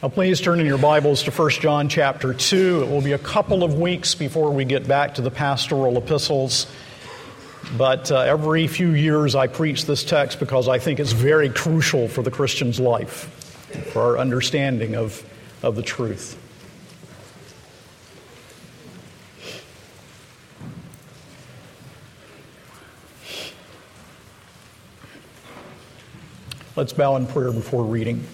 Now, please turn in your Bibles to 1 John chapter 2. It will be a couple of weeks before we get back to the pastoral epistles. But uh, every few years I preach this text because I think it's very crucial for the Christian's life, for our understanding of, of the truth. Let's bow in prayer before reading.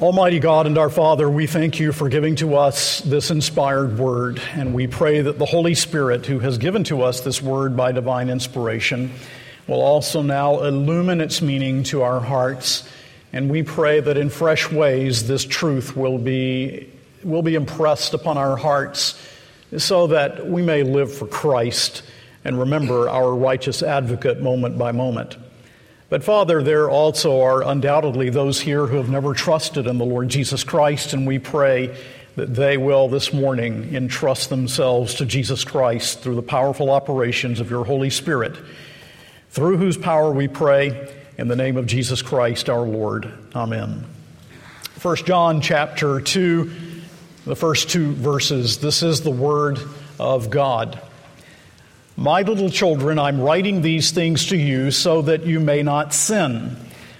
Almighty God and our Father, we thank you for giving to us this inspired word, and we pray that the Holy Spirit, who has given to us this word by divine inspiration, will also now illumine its meaning to our hearts. And we pray that in fresh ways this truth will be, will be impressed upon our hearts so that we may live for Christ and remember our righteous advocate moment by moment. But Father, there also are undoubtedly those here who have never trusted in the Lord Jesus Christ, and we pray that they will this morning entrust themselves to Jesus Christ through the powerful operations of your Holy Spirit, through whose power we pray in the name of Jesus Christ our Lord. Amen. 1 John chapter 2, the first two verses. This is the word of God. My little children, I'm writing these things to you so that you may not sin.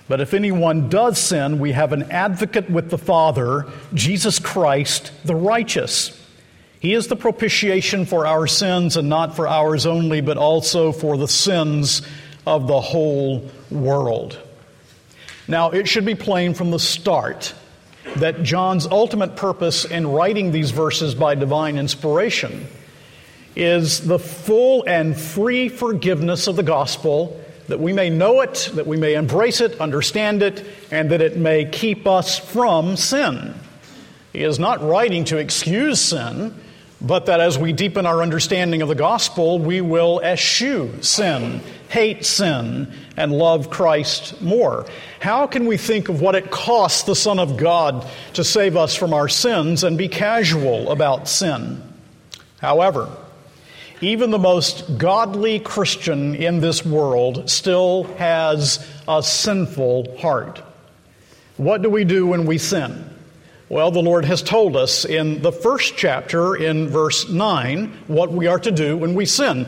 But if anyone does sin, we have an advocate with the Father, Jesus Christ, the righteous. He is the propitiation for our sins, and not for ours only, but also for the sins of the whole world. Now, it should be plain from the start that John's ultimate purpose in writing these verses by divine inspiration is the full and free forgiveness of the gospel, that we may know it, that we may embrace it, understand it, and that it may keep us from sin. He is not writing to excuse sin, but that as we deepen our understanding of the gospel, we will eschew sin, hate sin, and love Christ more. How can we think of what it costs the Son of God to save us from our sins and be casual about sin? However, even the most godly Christian in this world still has a sinful heart. What do we do when we sin? Well, the Lord has told us in the first chapter, in verse 9, what we are to do when we sin.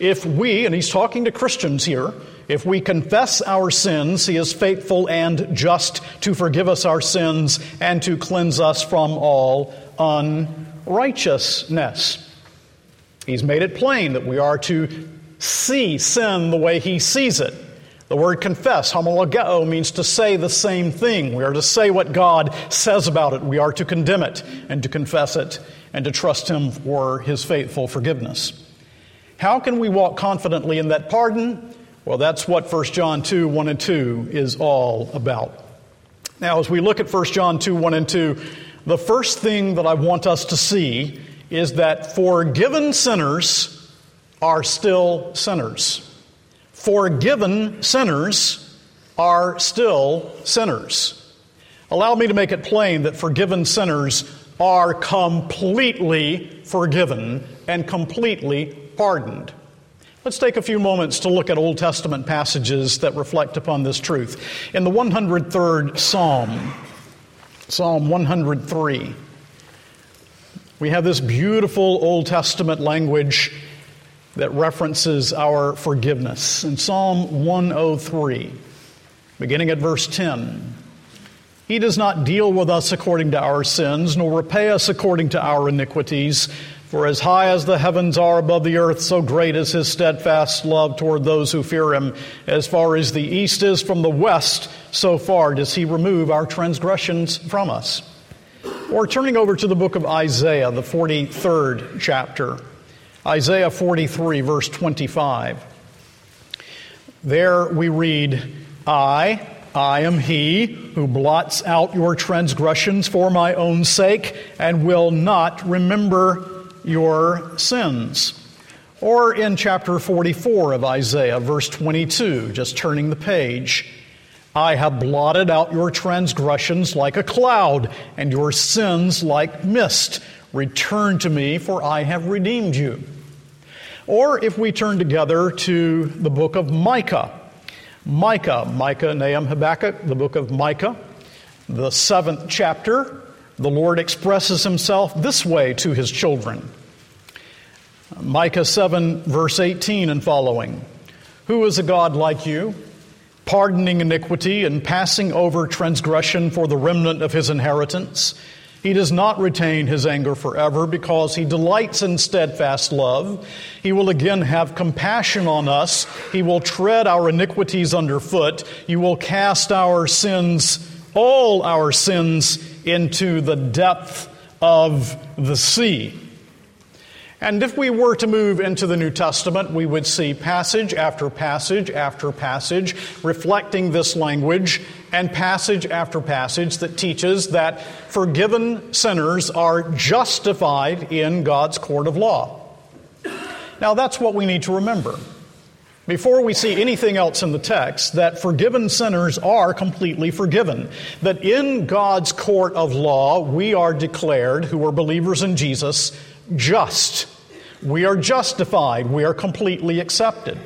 If we, and He's talking to Christians here, if we confess our sins, He is faithful and just to forgive us our sins and to cleanse us from all unrighteousness. He's made it plain that we are to see sin the way he sees it. The word confess, homologeo, means to say the same thing. We are to say what God says about it. We are to condemn it and to confess it and to trust him for his faithful forgiveness. How can we walk confidently in that pardon? Well, that's what 1 John 2 1 and 2 is all about. Now, as we look at 1 John 2 1 and 2, the first thing that I want us to see is that forgiven sinners are still sinners. Forgiven sinners are still sinners. Allow me to make it plain that forgiven sinners are completely forgiven and completely pardoned. Let's take a few moments to look at Old Testament passages that reflect upon this truth. In the 103rd Psalm, Psalm 103, we have this beautiful Old Testament language that references our forgiveness. In Psalm 103, beginning at verse 10, He does not deal with us according to our sins, nor repay us according to our iniquities. For as high as the heavens are above the earth, so great is his steadfast love toward those who fear him. As far as the east is from the west, so far does he remove our transgressions from us. Or turning over to the book of Isaiah, the 43rd chapter, Isaiah 43, verse 25. There we read, I, I am he who blots out your transgressions for my own sake and will not remember your sins. Or in chapter 44 of Isaiah, verse 22, just turning the page. I have blotted out your transgressions like a cloud, and your sins like mist. Return to me, for I have redeemed you. Or if we turn together to the book of Micah, Micah, Micah, Nahum, Habakkuk, the book of Micah, the seventh chapter, the Lord expresses himself this way to his children. Micah 7, verse 18 and following. Who is a God like you, pardoning iniquity and passing over transgression for the remnant of his inheritance? He does not retain his anger forever because he delights in steadfast love. He will again have compassion on us. He will tread our iniquities underfoot. You will cast our sins, all our sins, into the depth of the sea. And if we were to move into the New Testament, we would see passage after passage after passage reflecting this language, and passage after passage that teaches that forgiven sinners are justified in God's court of law. Now, that's what we need to remember. Before we see anything else in the text, that forgiven sinners are completely forgiven. That in God's court of law, we are declared, who are believers in Jesus, just. We are justified. We are completely accepted.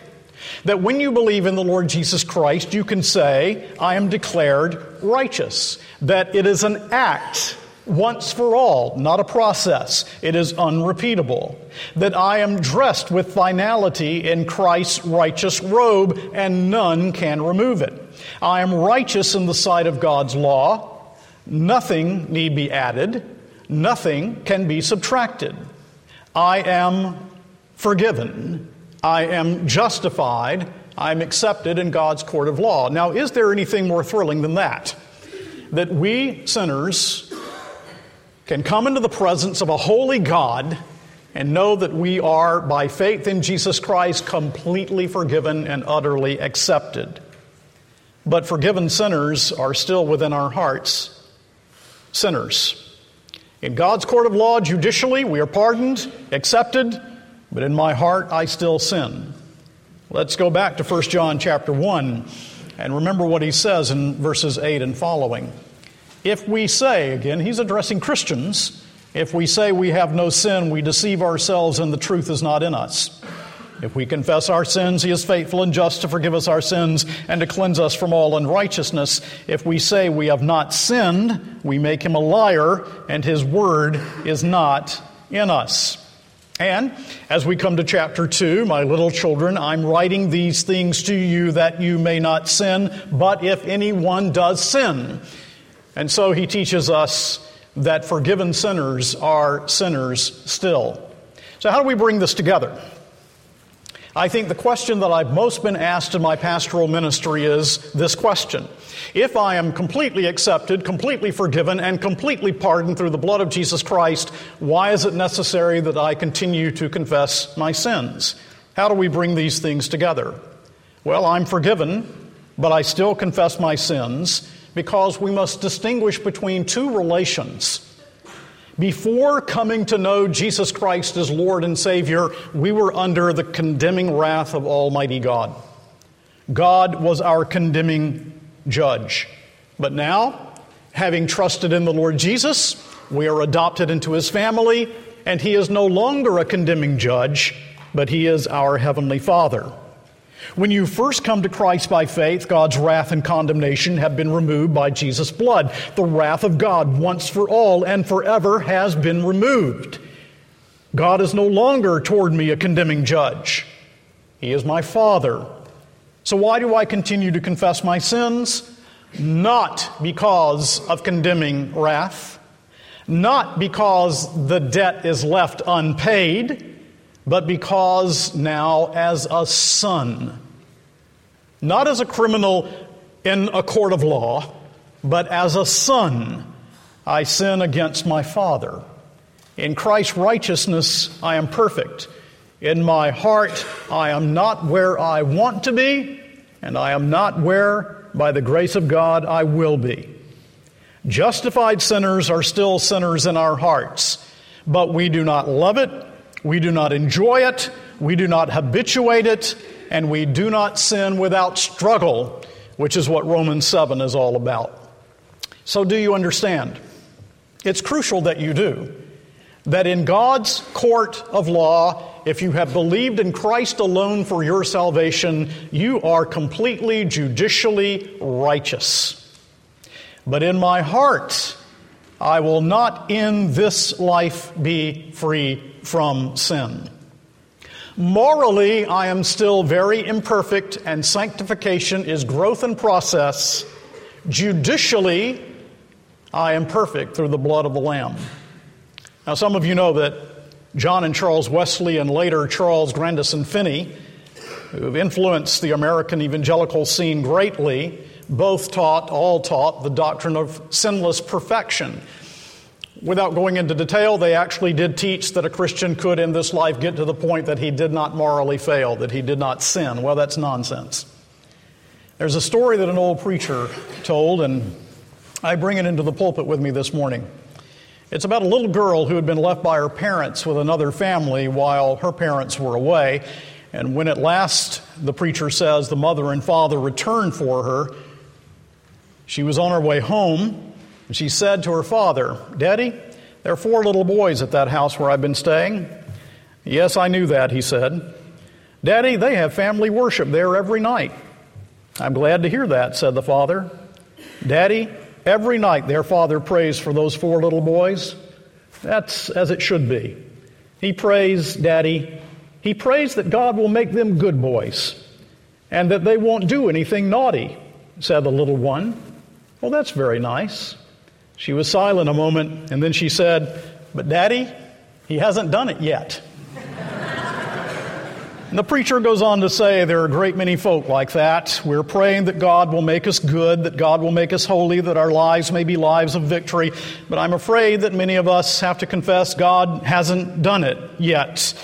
That when you believe in the Lord Jesus Christ, you can say, I am declared righteous. That it is an act once for all, not a process. It is unrepeatable. That I am dressed with finality in Christ's righteous robe, and none can remove it. I am righteous in the sight of God's law. Nothing need be added, nothing can be subtracted. I am forgiven. I am justified. I'm accepted in God's court of law. Now, is there anything more thrilling than that? That we sinners can come into the presence of a holy God and know that we are, by faith in Jesus Christ, completely forgiven and utterly accepted. But forgiven sinners are still within our hearts sinners. In God's court of law, judicially, we are pardoned, accepted, but in my heart I still sin. Let's go back to 1 John chapter 1 and remember what he says in verses 8 and following. If we say, again, he's addressing Christians, if we say we have no sin, we deceive ourselves and the truth is not in us. If we confess our sins, He is faithful and just to forgive us our sins and to cleanse us from all unrighteousness. If we say we have not sinned, we make Him a liar, and His word is not in us. And as we come to chapter 2, my little children, I'm writing these things to you that you may not sin, but if anyone does sin. And so he teaches us that forgiven sinners are sinners still. So, how do we bring this together? I think the question that I've most been asked in my pastoral ministry is this question. If I am completely accepted, completely forgiven, and completely pardoned through the blood of Jesus Christ, why is it necessary that I continue to confess my sins? How do we bring these things together? Well, I'm forgiven, but I still confess my sins because we must distinguish between two relations before coming to know Jesus Christ as Lord and Savior, we were under the condemning wrath of Almighty God. God was our condemning judge. But now, having trusted in the Lord Jesus, we are adopted into His family, and He is no longer a condemning judge, but He is our Heavenly Father. When you first come to Christ by faith, God's wrath and condemnation have been removed by Jesus' blood. The wrath of God, once for all and forever, has been removed. God is no longer toward me a condemning judge. He is my Father. So, why do I continue to confess my sins? Not because of condemning wrath, not because the debt is left unpaid but because now as a son, not as a criminal in a court of law, but as a son, I sin against my Father. In Christ's righteousness, I am perfect. In my heart, I am not where I want to be, and I am not where, by the grace of God, I will be. Justified sinners are still sinners in our hearts, but we do not love it we do not enjoy it, we do not habituate it, and we do not sin without struggle, which is what Romans 7 is all about. So, do you understand? It's crucial that you do. That in God's court of law, if you have believed in Christ alone for your salvation, you are completely judicially righteous. but in my heart I will not in this life be free from sin. Morally, I am still very imperfect, and sanctification is growth and process. Judicially, I am perfect through the blood of the Lamb. Now, some of you know that John and Charles Wesley, and later Charles Grandison Finney, who have influenced the American evangelical scene greatly, both taught, all taught, the doctrine of sinless perfection. Without going into detail, they actually did teach that a Christian could in this life get to the point that he did not morally fail, that he did not sin. Well, that's nonsense. There's a story that an old preacher told, and I bring it into the pulpit with me this morning. It's about a little girl who had been left by her parents with another family while her parents were away. And when at last, the preacher says, the mother and father returned for her, she was on her way home, and she said to her father, Daddy, there are four little boys at that house where I've been staying. Yes, I knew that, he said. Daddy, they have family worship there every night. I'm glad to hear that, said the father. Daddy, every night their father prays for those four little boys. That's as it should be. He prays, Daddy, he prays that God will make them good boys and that they won't do anything naughty, said the little one. Well, that's very nice. She was silent a moment, and then she said, But Daddy, he hasn't done it yet. and the preacher goes on to say there are a great many folk like that. We're praying that God will make us good, that God will make us holy, that our lives may be lives of victory. But I'm afraid that many of us have to confess God hasn't done it yet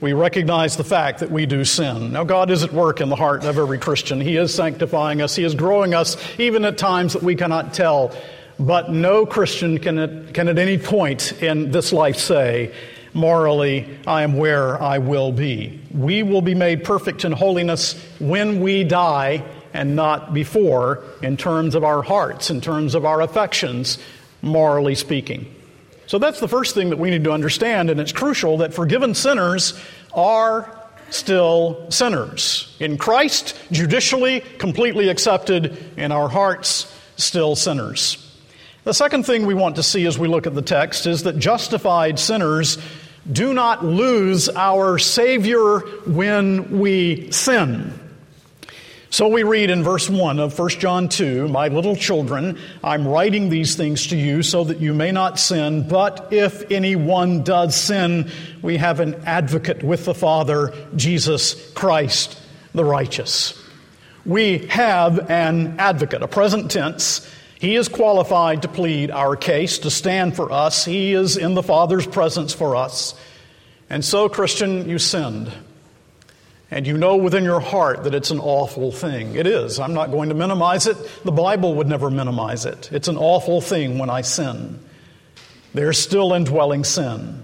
we recognize the fact that we do sin. Now, God is at work in the heart of every Christian. He is sanctifying us, He is growing us, even at times that we cannot tell. But no Christian can at, can at any point in this life say, morally, I am where I will be. We will be made perfect in holiness when we die and not before, in terms of our hearts, in terms of our affections, morally speaking. So that's the first thing that we need to understand, and it's crucial that forgiven sinners are still sinners. In Christ, judicially, completely accepted, in our hearts, still sinners. The second thing we want to see as we look at the text is that justified sinners do not lose our Savior when we sin. So we read in verse 1 of 1 John 2 My little children, I'm writing these things to you so that you may not sin, but if anyone does sin, we have an advocate with the Father, Jesus Christ the righteous. We have an advocate, a present tense. He is qualified to plead our case, to stand for us. He is in the Father's presence for us. And so, Christian, you sinned. And you know within your heart that it's an awful thing. It is. I'm not going to minimize it. The Bible would never minimize it. It's an awful thing when I sin. There's still indwelling sin.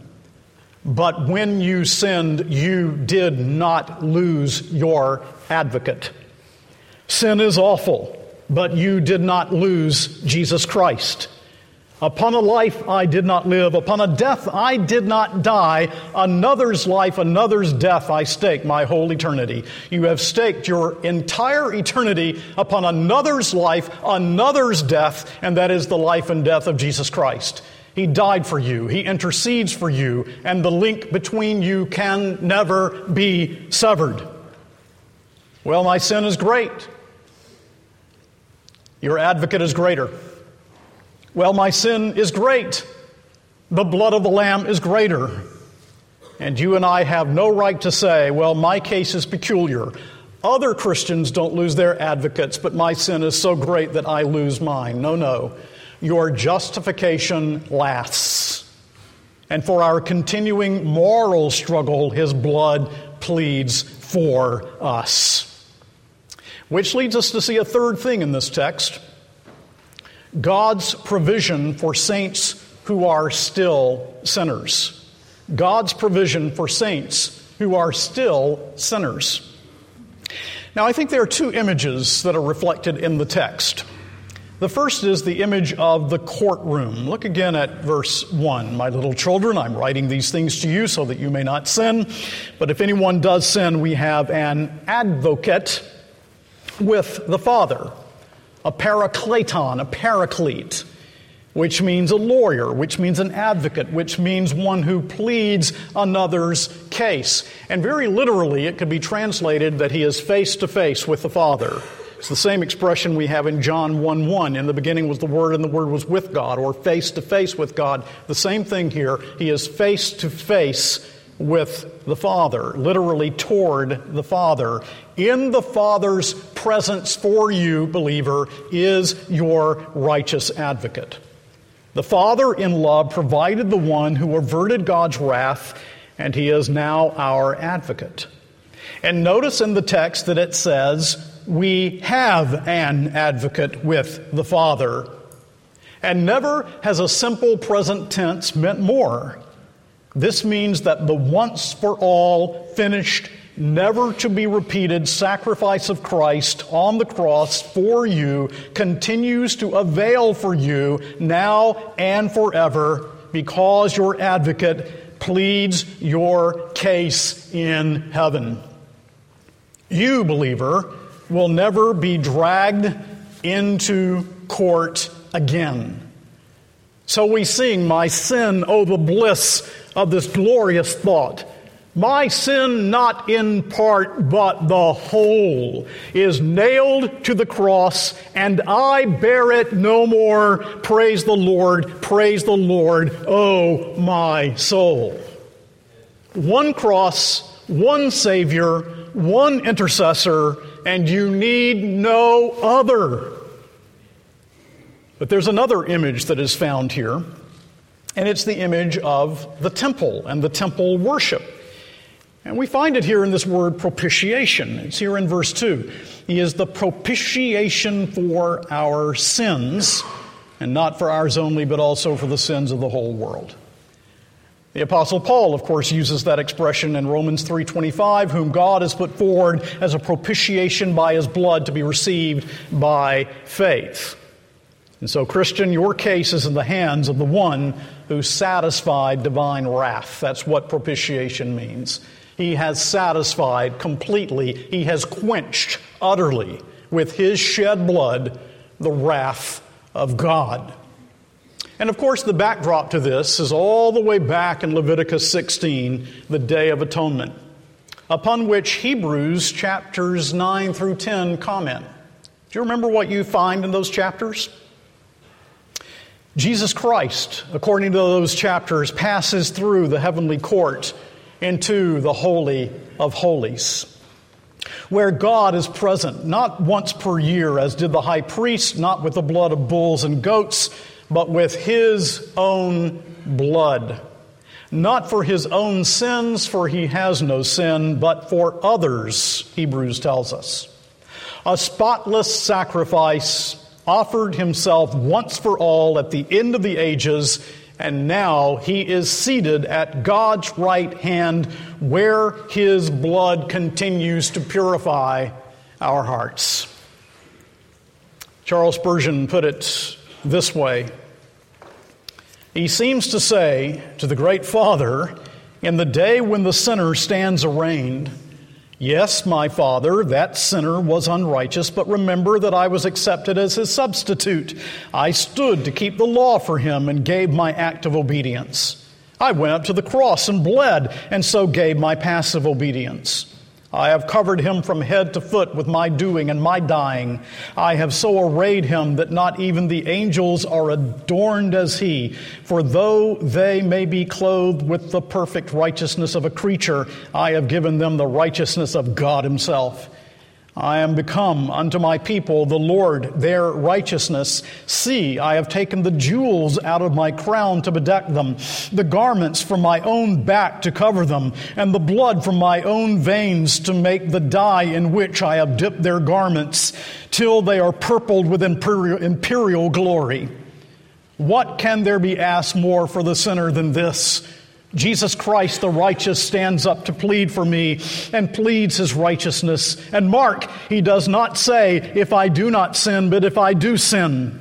But when you sinned, you did not lose your advocate. Sin is awful, but you did not lose Jesus Christ. Upon a life I did not live, upon a death I did not die, another's life, another's death I stake my whole eternity. You have staked your entire eternity upon another's life, another's death, and that is the life and death of Jesus Christ. He died for you, He intercedes for you, and the link between you can never be severed. Well, my sin is great. Your advocate is greater. Well, my sin is great. The blood of the Lamb is greater. And you and I have no right to say, well, my case is peculiar. Other Christians don't lose their advocates, but my sin is so great that I lose mine. No, no. Your justification lasts. And for our continuing moral struggle, His blood pleads for us. Which leads us to see a third thing in this text. God's provision for saints who are still sinners. God's provision for saints who are still sinners. Now, I think there are two images that are reflected in the text. The first is the image of the courtroom. Look again at verse 1. My little children, I'm writing these things to you so that you may not sin. But if anyone does sin, we have an advocate with the Father a parakleton, a paraclete, which means a lawyer, which means an advocate, which means one who pleads another's case. And very literally, it could be translated that he is face to face with the Father. It's the same expression we have in John 1 1. In the beginning was the Word, and the Word was with God, or face to face with God. The same thing here. He is face to face with the Father, literally toward the Father. In the Father's presence for you, believer, is your righteous advocate. The Father in love provided the one who averted God's wrath, and he is now our advocate. And notice in the text that it says, We have an advocate with the Father. And never has a simple present tense meant more. This means that the once for all, finished, never to be repeated sacrifice of Christ on the cross for you continues to avail for you now and forever because your advocate pleads your case in heaven. You, believer, will never be dragged into court again. So we sing, My sin, oh, the bliss of this glorious thought. My sin, not in part, but the whole, is nailed to the cross, and I bear it no more. Praise the Lord, praise the Lord, oh my soul. One cross, one Savior, one intercessor, and you need no other. But there's another image that is found here, and it's the image of the temple and the temple worship. And we find it here in this word propitiation. It's here in verse 2. He is the propitiation for our sins, and not for ours only, but also for the sins of the whole world. The apostle Paul of course uses that expression in Romans 3:25 whom God has put forward as a propitiation by his blood to be received by faith. And so Christian your case is in the hands of the one who satisfied divine wrath. That's what propitiation means. He has satisfied completely, He has quenched utterly with His shed blood the wrath of God. And of course, the backdrop to this is all the way back in Leviticus 16, the Day of Atonement, upon which Hebrews chapters 9 through 10 comment. Do you remember what you find in those chapters? Jesus Christ, according to those chapters, passes through the heavenly court into the Holy of Holies, where God is present, not once per year, as did the high priest, not with the blood of bulls and goats, but with his own blood. Not for his own sins, for he has no sin, but for others, Hebrews tells us. A spotless sacrifice offered himself once for all at the end of the ages and now he is seated at God's right hand where his blood continues to purify our hearts. Charles Spurgeon put it this way He seems to say to the great Father, in the day when the sinner stands arraigned, Yes, my father, that sinner was unrighteous, but remember that I was accepted as his substitute. I stood to keep the law for him and gave my act of obedience. I went up to the cross and bled, and so gave my passive obedience. I have covered him from head to foot with my doing and my dying. I have so arrayed him that not even the angels are adorned as he. For though they may be clothed with the perfect righteousness of a creature, I have given them the righteousness of God himself. I am become unto my people the Lord their righteousness. See, I have taken the jewels out of my crown to bedeck them, the garments from my own back to cover them, and the blood from my own veins to make the dye in which I have dipped their garments, till they are purpled with imperial, glory. What can there be asked more for the sinner than this? Jesus Christ, the righteous, stands up to plead for me and pleads his righteousness. And mark, he does not say, if I do not sin, but if I do sin.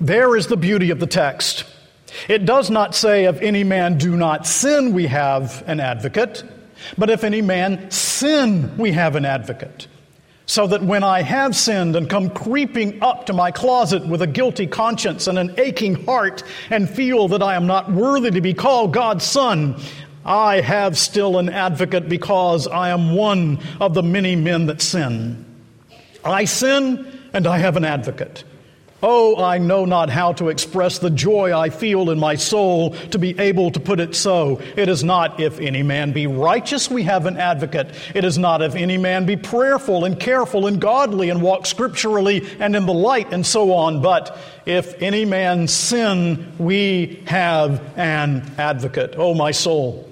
There is the beauty of the text. It does not say, if any man do not sin, we have an advocate, but if any man sin, we have an advocate. So that when I have sinned and come creeping up to my closet with a guilty conscience and an aching heart and feel that I am not worthy to be called God's son, I have still an advocate because I am one of the many men that sin. I sin and I have an advocate Oh, I know not how to express the joy I feel in my soul to be able to put it so. It is not if any man be righteous, we have an advocate. It is not if any man be prayerful and careful and godly and walk scripturally and in the light and so on. But if any man sin, we have an advocate. Oh, my soul.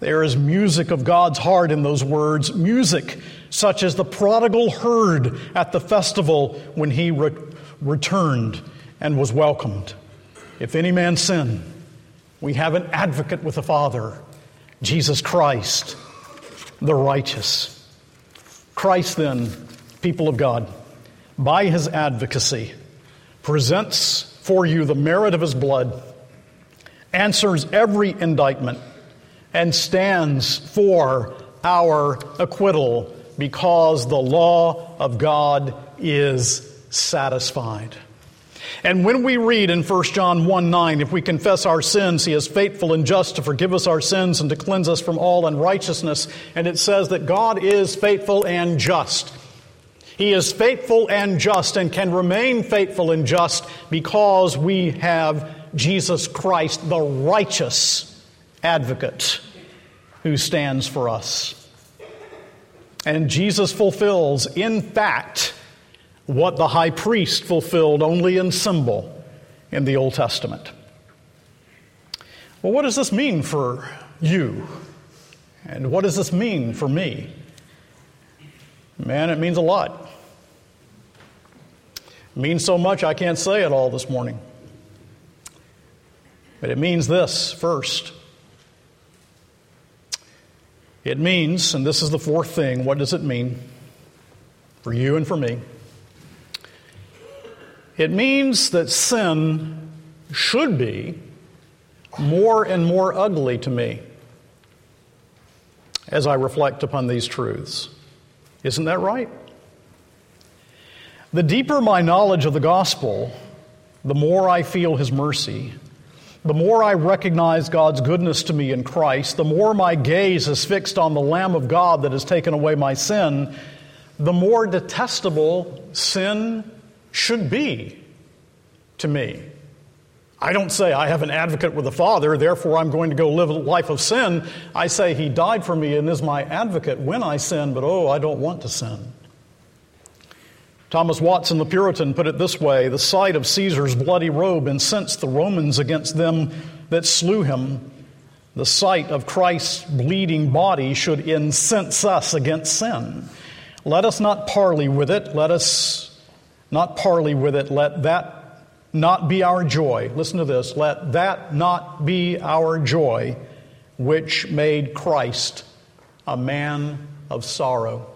There is music of God's heart in those words, music such as the prodigal heard at the festival when he re- returned and was welcomed. If any man sin, we have an advocate with the Father, Jesus Christ, the righteous. Christ, then, people of God, by his advocacy, presents for you the merit of his blood, answers every indictment, and stands for our acquittal because the law of God is satisfied. And when we read in 1 John 1 9, if we confess our sins, he is faithful and just to forgive us our sins and to cleanse us from all unrighteousness. And it says that God is faithful and just. He is faithful and just and can remain faithful and just because we have Jesus Christ, the righteous advocate, who stands for us. And Jesus fulfills, in fact, what the high priest fulfilled only in symbol in the Old Testament. Well, what does this mean for you? And what does this mean for me? Man, it means a lot. It means so much I can't say it all this morning. But it means this first. It means, and this is the fourth thing, what does it mean for you and for me? It means that sin should be more and more ugly to me as I reflect upon these truths. Isn't that right? The deeper my knowledge of the gospel, the more I feel his mercy. The more I recognize God's goodness to me in Christ, the more my gaze is fixed on the Lamb of God that has taken away my sin, the more detestable sin should be to me. I don't say I have an advocate with the Father, therefore I'm going to go live a life of sin. I say He died for me and is my advocate when I sin, but oh, I don't want to sin. Thomas Watson, the Puritan, put it this way The sight of Caesar's bloody robe incensed the Romans against them that slew him. The sight of Christ's bleeding body should incense us against sin. Let us not parley with it. Let us not parley with it. Let that not be our joy. Listen to this. Let that not be our joy, which made Christ a man of sorrow.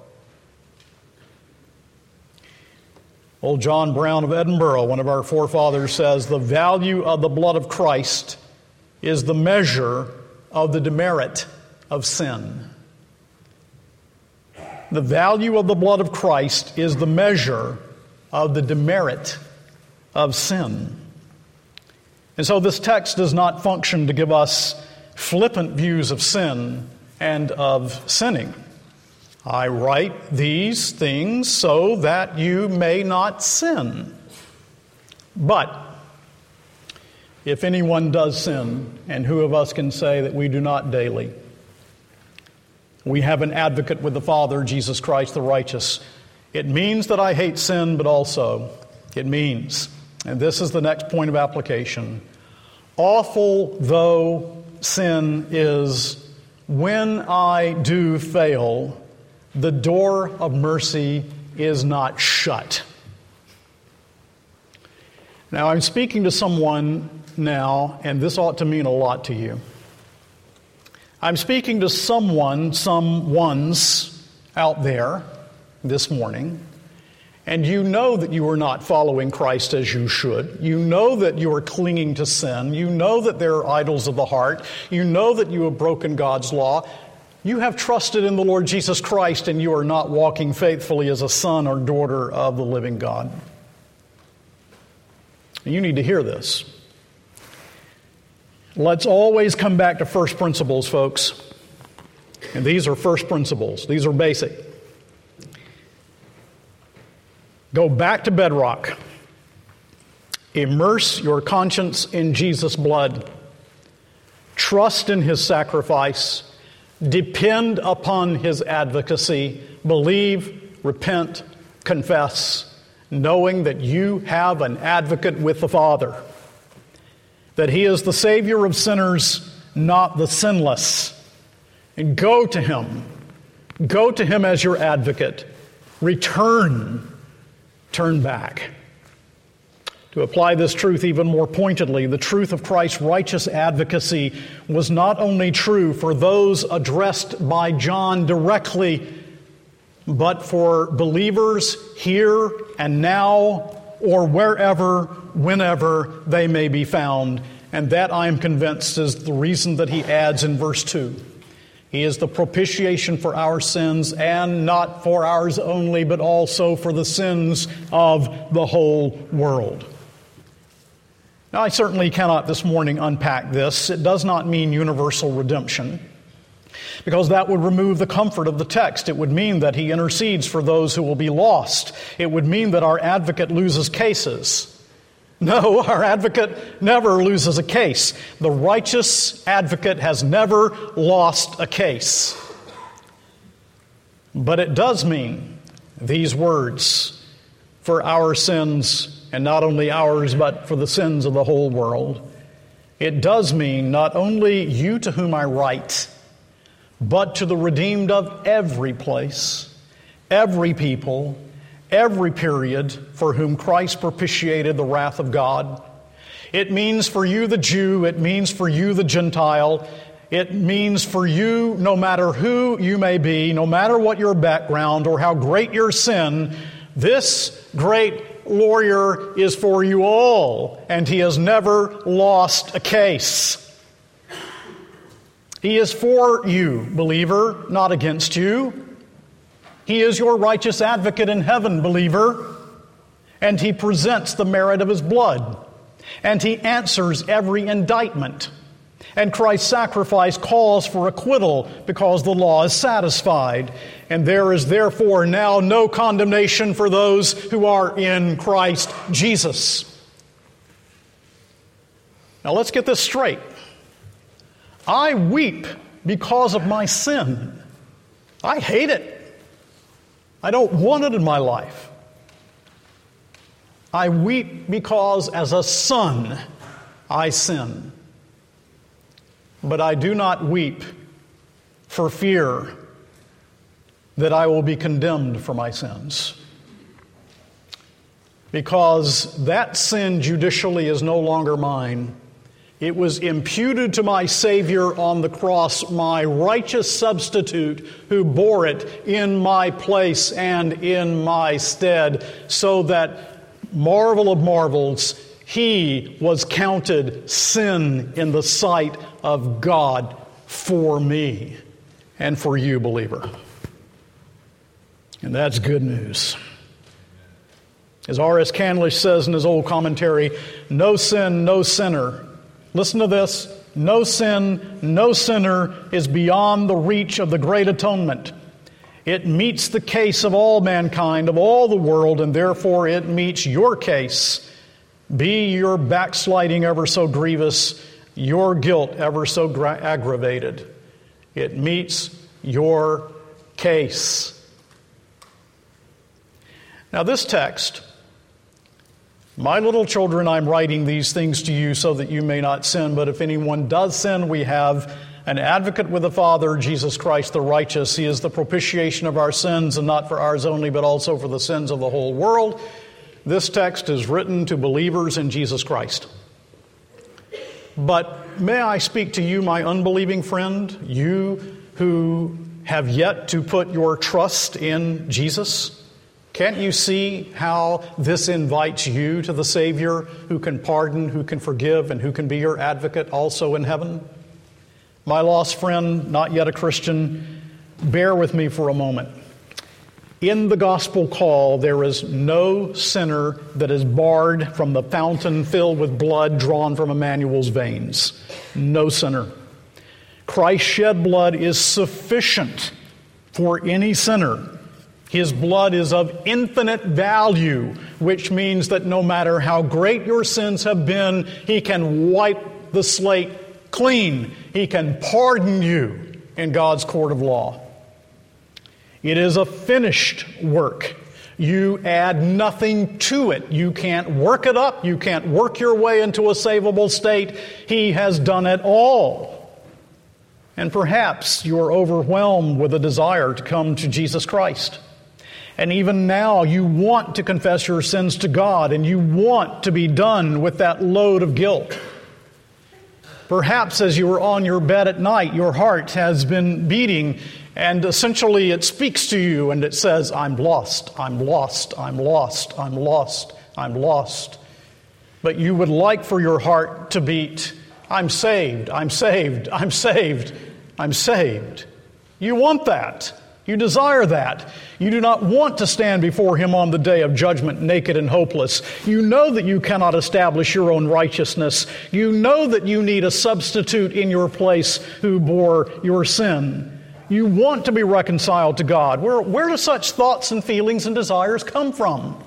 Old John Brown of Edinburgh, one of our forefathers, says the value of the blood of Christ is the measure of the demerit of sin. The value of the blood of Christ is the measure of the demerit of sin. And so this text does not function to give us flippant views of sin and of sinning. I write these things so that you may not sin. But if anyone does sin, and who of us can say that we do not daily? We have an advocate with the Father, Jesus Christ the righteous. It means that I hate sin, but also it means, and this is the next point of application awful though sin is, when I do fail, the door of mercy is not shut. Now, I'm speaking to someone now, and this ought to mean a lot to you. I'm speaking to someone, some ones out there this morning, and you know that you are not following Christ as you should. You know that you are clinging to sin. You know that there are idols of the heart. You know that you have broken God's law. you have trusted in the Lord Jesus Christ and you are not walking faithfully as a son or daughter of the living God. You need to hear this. Let's always come back to first principles, folks. And these are first principles, these are basic. Go back to bedrock. Immerse your conscience in Jesus' blood. Trust in his sacrifice. Depend upon his advocacy. Believe, repent, confess, knowing that you have an advocate with the Father. That he is the Savior of sinners, not the sinless. And go to him. Go to him as your advocate. Return. Turn back. To apply this truth even more pointedly, the truth of Christ's righteous advocacy was not only true for those addressed by John directly, but for believers here and now or wherever, whenever they may be found. And that, I am convinced, is the reason that he adds in verse 2. He is the propitiation for our sins, and not for ours only, but also for the sins of the whole world. Now, I certainly cannot this morning unpack this. It does not mean universal redemption, because that would remove the comfort of the text. It would mean that he intercedes for those who will be lost. It would mean that our advocate loses cases. No, our advocate never loses a case. The righteous advocate has never lost a case. But it does mean these words for our sins and not only ours, but for the sins of the whole world. It does mean not only you to whom I write, but to the redeemed of every place, every people, every period for whom Christ propitiated the wrath of God. It means for you, the Jew, it means for you, the Gentile, it means for you, no matter who you may be, no matter what your background or how great your sin, this great lawyer is for you all, and he has never lost a case. He is for you, believer, not against you. He is your righteous advocate in heaven, believer, and he presents the merit of his blood, and he answers every indictment. And Christ's sacrifice calls for acquittal because the law is satisfied. And there is therefore now no condemnation for those who are in Christ Jesus. Now let's get this straight. I weep because of my sin. I hate it. I don't want it in my life. I weep because as a son I sin. But I do not weep for fear that I will be condemned for my sins. Because that sin judicially is no longer mine. It was imputed to my Savior on the cross, my righteous substitute who bore it in my place and in my stead, so that, marvel of marvels, he was counted sin in the sight of God for me and for you, believer. And that's good news. As R.S. Candlish says in his old commentary, no sin, no sinner. Listen to this no sin, no sinner is beyond the reach of the great atonement. It meets the case of all mankind, of all the world, and therefore it meets your case be your backsliding ever so grievous, your guilt ever so gra- aggravated. It meets your case. Now, this text, my little children, I'm writing these things to you so that you may not sin, but if anyone does sin, we have an advocate with the Father, Jesus Christ the righteous. He is the propitiation of our sins, and not for ours only, but also for the sins of the whole world. This text is written to believers in Jesus Christ. But may I speak to you, my unbelieving friend, you who have yet to put your trust in Jesus? Can't you see how this invites you to the Savior who can pardon, who can forgive, and who can be your advocate also in heaven? My lost friend, not yet a Christian, bear with me for a moment. In the gospel call, there is no sinner that is barred from the fountain filled with blood drawn from Emmanuel's veins. No sinner. Christ's shed blood is sufficient for any sinner. His blood is of infinite value, which means that no matter how great your sins have been, He can wipe the slate clean. He can pardon you in God's court of law. It is a finished work. You add nothing to it. You can't work it up. You can't work your way into a savable state. He has done it all. And perhaps you are overwhelmed with a desire to come to Jesus Christ. And even now, you want to confess your sins to God and you want to be done with that load of guilt. Perhaps as you were on your bed at night, your heart has been beating and essentially, it speaks to you and it says, I'm lost, I'm lost, I'm lost, I'm lost, I'm lost. But you would like for your heart to beat, I'm saved, I'm saved, I'm saved, I'm saved. You want that. You desire that. You do not want to stand before Him on the day of judgment naked and hopeless. You know that you cannot establish your own righteousness. You know that you need a substitute in your place who bore your sin. You want to be reconciled to God. Where, where do such thoughts and feelings and desires come from?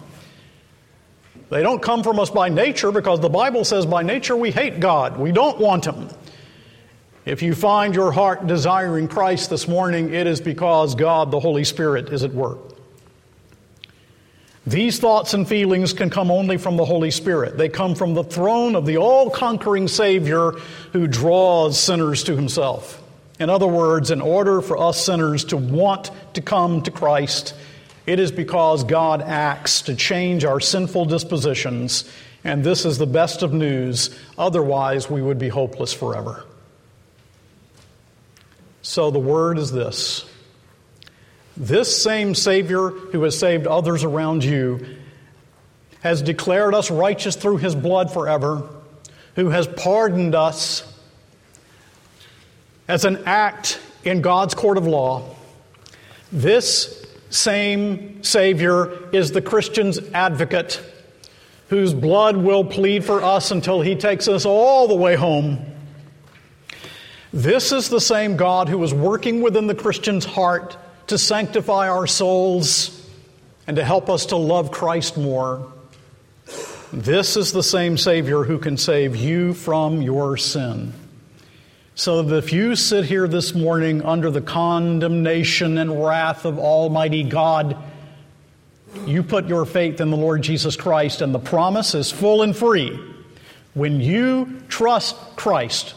They don't come from us by nature because the Bible says by nature we hate God. We don't want Him. If you find your heart desiring Christ this morning, it is because God, the Holy Spirit, is at work. These thoughts and feelings can come only from the Holy Spirit. They come from the throne of the all conquering Savior who draws sinners to Himself. In other words, in order for us sinners to want to come to Christ, it is because God acts to change our sinful dispositions, and this is the best of news. Otherwise, we would be hopeless forever. So the word is this this same Savior who has saved others around you has declared us righteous through his blood forever, who has pardoned us as an act in God's court of law, this same Savior is the Christian's advocate whose blood will plead for us until he takes us all the way home. This is the same God who is working within the Christian's heart to sanctify our souls and to help us to love Christ more. This is the same Savior who can save you from your sin. So that if you sit here this morning under the condemnation and wrath of Almighty God, you put your faith in the Lord Jesus Christ, and the promise is full and free. When you trust Christ,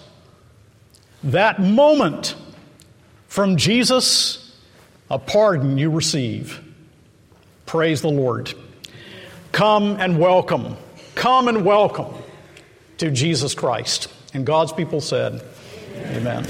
that moment from Jesus, a pardon you receive. Praise the Lord. Come and welcome. Come and welcome to Jesus Christ. And God's people said, Amen.